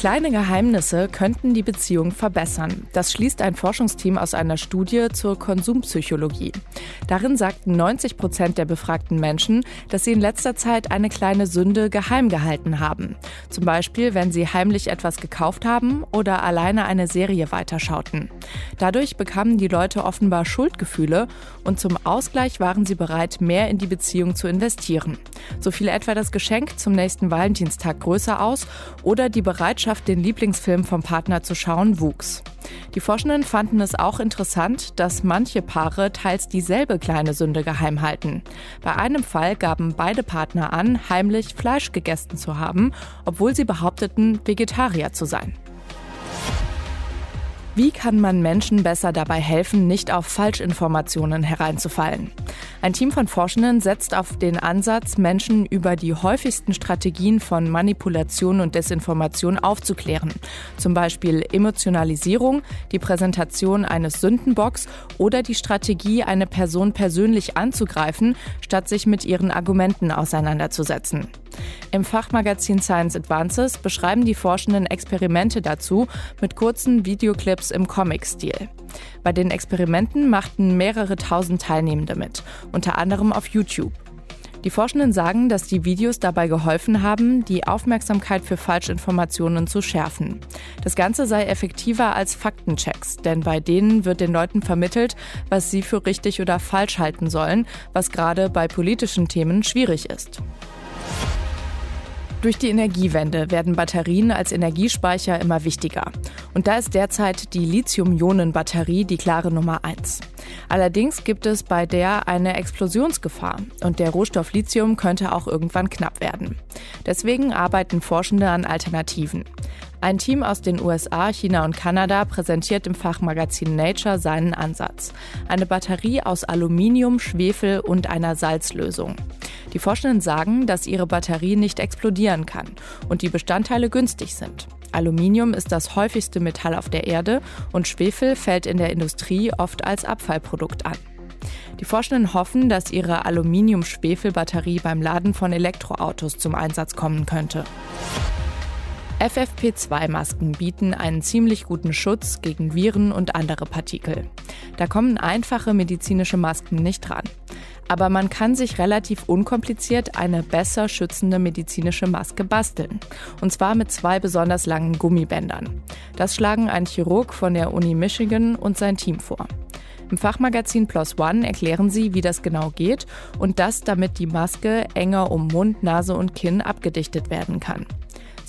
Kleine Geheimnisse könnten die Beziehung verbessern. Das schließt ein Forschungsteam aus einer Studie zur Konsumpsychologie. Darin sagten 90 Prozent der befragten Menschen, dass sie in letzter Zeit eine kleine Sünde geheim gehalten haben. Zum Beispiel, wenn sie heimlich etwas gekauft haben oder alleine eine Serie weiterschauten. Dadurch bekamen die Leute offenbar Schuldgefühle und zum Ausgleich waren sie bereit, mehr in die Beziehung zu investieren. So fiel etwa das Geschenk zum nächsten Valentinstag größer aus oder die Bereitschaft, Bereitschaft, den Lieblingsfilm vom Partner zu schauen, wuchs. Die Forschenden fanden es auch interessant, dass manche Paare teils dieselbe kleine Sünde geheim halten. Bei einem Fall gaben beide Partner an, heimlich Fleisch gegessen zu haben, obwohl sie behaupteten, Vegetarier zu sein. Wie kann man Menschen besser dabei helfen, nicht auf Falschinformationen hereinzufallen? Ein Team von Forschenden setzt auf den Ansatz, Menschen über die häufigsten Strategien von Manipulation und Desinformation aufzuklären. Zum Beispiel Emotionalisierung, die Präsentation eines Sündenbocks oder die Strategie, eine Person persönlich anzugreifen, statt sich mit ihren Argumenten auseinanderzusetzen. Im Fachmagazin Science Advances beschreiben die Forschenden Experimente dazu mit kurzen Videoclips im Comic-Stil. Bei den Experimenten machten mehrere tausend Teilnehmende mit, unter anderem auf YouTube. Die Forschenden sagen, dass die Videos dabei geholfen haben, die Aufmerksamkeit für Falschinformationen zu schärfen. Das Ganze sei effektiver als Faktenchecks, denn bei denen wird den Leuten vermittelt, was sie für richtig oder falsch halten sollen, was gerade bei politischen Themen schwierig ist. Durch die Energiewende werden Batterien als Energiespeicher immer wichtiger. Und da ist derzeit die Lithium-Ionen-Batterie die klare Nummer eins. Allerdings gibt es bei der eine Explosionsgefahr und der Rohstoff Lithium könnte auch irgendwann knapp werden. Deswegen arbeiten Forschende an Alternativen. Ein Team aus den USA, China und Kanada präsentiert im Fachmagazin Nature seinen Ansatz. Eine Batterie aus Aluminium, Schwefel und einer Salzlösung. Die Forschenden sagen, dass ihre Batterie nicht explodieren kann und die Bestandteile günstig sind. Aluminium ist das häufigste Metall auf der Erde und Schwefel fällt in der Industrie oft als Abfallprodukt an. Die Forschenden hoffen, dass ihre Aluminium-Schwefel-Batterie beim Laden von Elektroautos zum Einsatz kommen könnte. FFP2-Masken bieten einen ziemlich guten Schutz gegen Viren und andere Partikel. Da kommen einfache medizinische Masken nicht dran. Aber man kann sich relativ unkompliziert eine besser schützende medizinische Maske basteln. Und zwar mit zwei besonders langen Gummibändern. Das schlagen ein Chirurg von der Uni Michigan und sein Team vor. Im Fachmagazin Plus One erklären sie, wie das genau geht und das, damit die Maske enger um Mund, Nase und Kinn abgedichtet werden kann.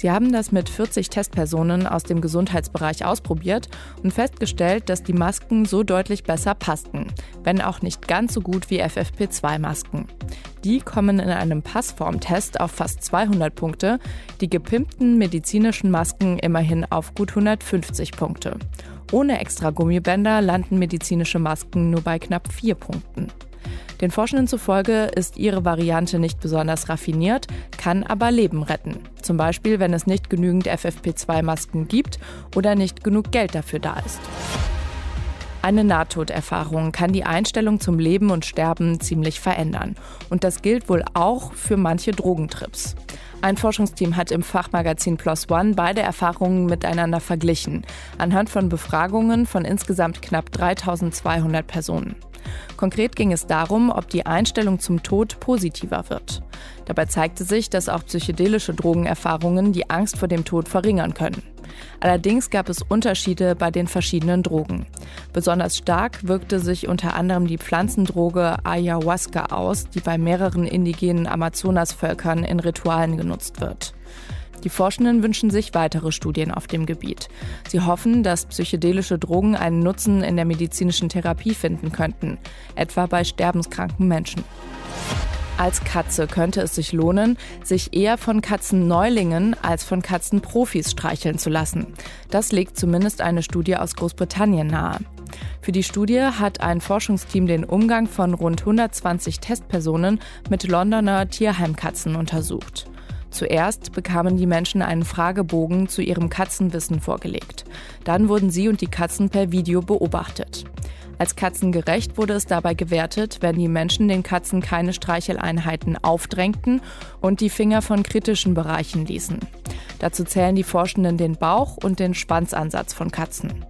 Sie haben das mit 40 Testpersonen aus dem Gesundheitsbereich ausprobiert und festgestellt, dass die Masken so deutlich besser passten, wenn auch nicht ganz so gut wie FFP2-Masken. Die kommen in einem Passformtest auf fast 200 Punkte, die gepimpten medizinischen Masken immerhin auf gut 150 Punkte. Ohne extra Gummibänder landen medizinische Masken nur bei knapp 4 Punkten. Den Forschenden zufolge ist ihre Variante nicht besonders raffiniert, kann aber Leben retten. Zum Beispiel, wenn es nicht genügend FFP2-Masken gibt oder nicht genug Geld dafür da ist. Eine Nahtoderfahrung kann die Einstellung zum Leben und Sterben ziemlich verändern. Und das gilt wohl auch für manche Drogentrips. Ein Forschungsteam hat im Fachmagazin Plus One beide Erfahrungen miteinander verglichen, anhand von Befragungen von insgesamt knapp 3200 Personen. Konkret ging es darum, ob die Einstellung zum Tod positiver wird. Dabei zeigte sich, dass auch psychedelische Drogenerfahrungen die Angst vor dem Tod verringern können. Allerdings gab es Unterschiede bei den verschiedenen Drogen. Besonders stark wirkte sich unter anderem die Pflanzendroge Ayahuasca aus, die bei mehreren indigenen Amazonasvölkern in Ritualen genutzt wird. Die Forschenden wünschen sich weitere Studien auf dem Gebiet. Sie hoffen, dass psychedelische Drogen einen Nutzen in der medizinischen Therapie finden könnten, etwa bei sterbenskranken Menschen. Als Katze könnte es sich lohnen, sich eher von Katzenneulingen als von Katzenprofis streicheln zu lassen. Das legt zumindest eine Studie aus Großbritannien nahe. Für die Studie hat ein Forschungsteam den Umgang von rund 120 Testpersonen mit Londoner Tierheimkatzen untersucht. Zuerst bekamen die Menschen einen Fragebogen zu ihrem Katzenwissen vorgelegt. Dann wurden sie und die Katzen per Video beobachtet. Als katzengerecht wurde es dabei gewertet, wenn die Menschen den Katzen keine Streicheleinheiten aufdrängten und die Finger von kritischen Bereichen ließen. Dazu zählen die Forschenden den Bauch und den Schwanzansatz von Katzen.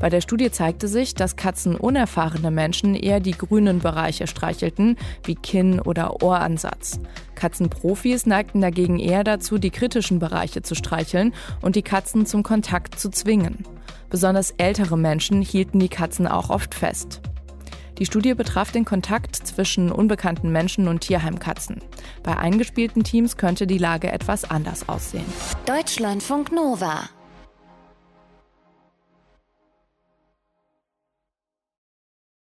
Bei der Studie zeigte sich, dass katzenunerfahrene Menschen eher die grünen Bereiche streichelten, wie Kinn- oder Ohransatz. Katzenprofis neigten dagegen eher dazu, die kritischen Bereiche zu streicheln und die Katzen zum Kontakt zu zwingen. Besonders ältere Menschen hielten die Katzen auch oft fest. Die Studie betraf den Kontakt zwischen unbekannten Menschen und Tierheimkatzen. Bei eingespielten Teams könnte die Lage etwas anders aussehen. Deutschlandfunk Nova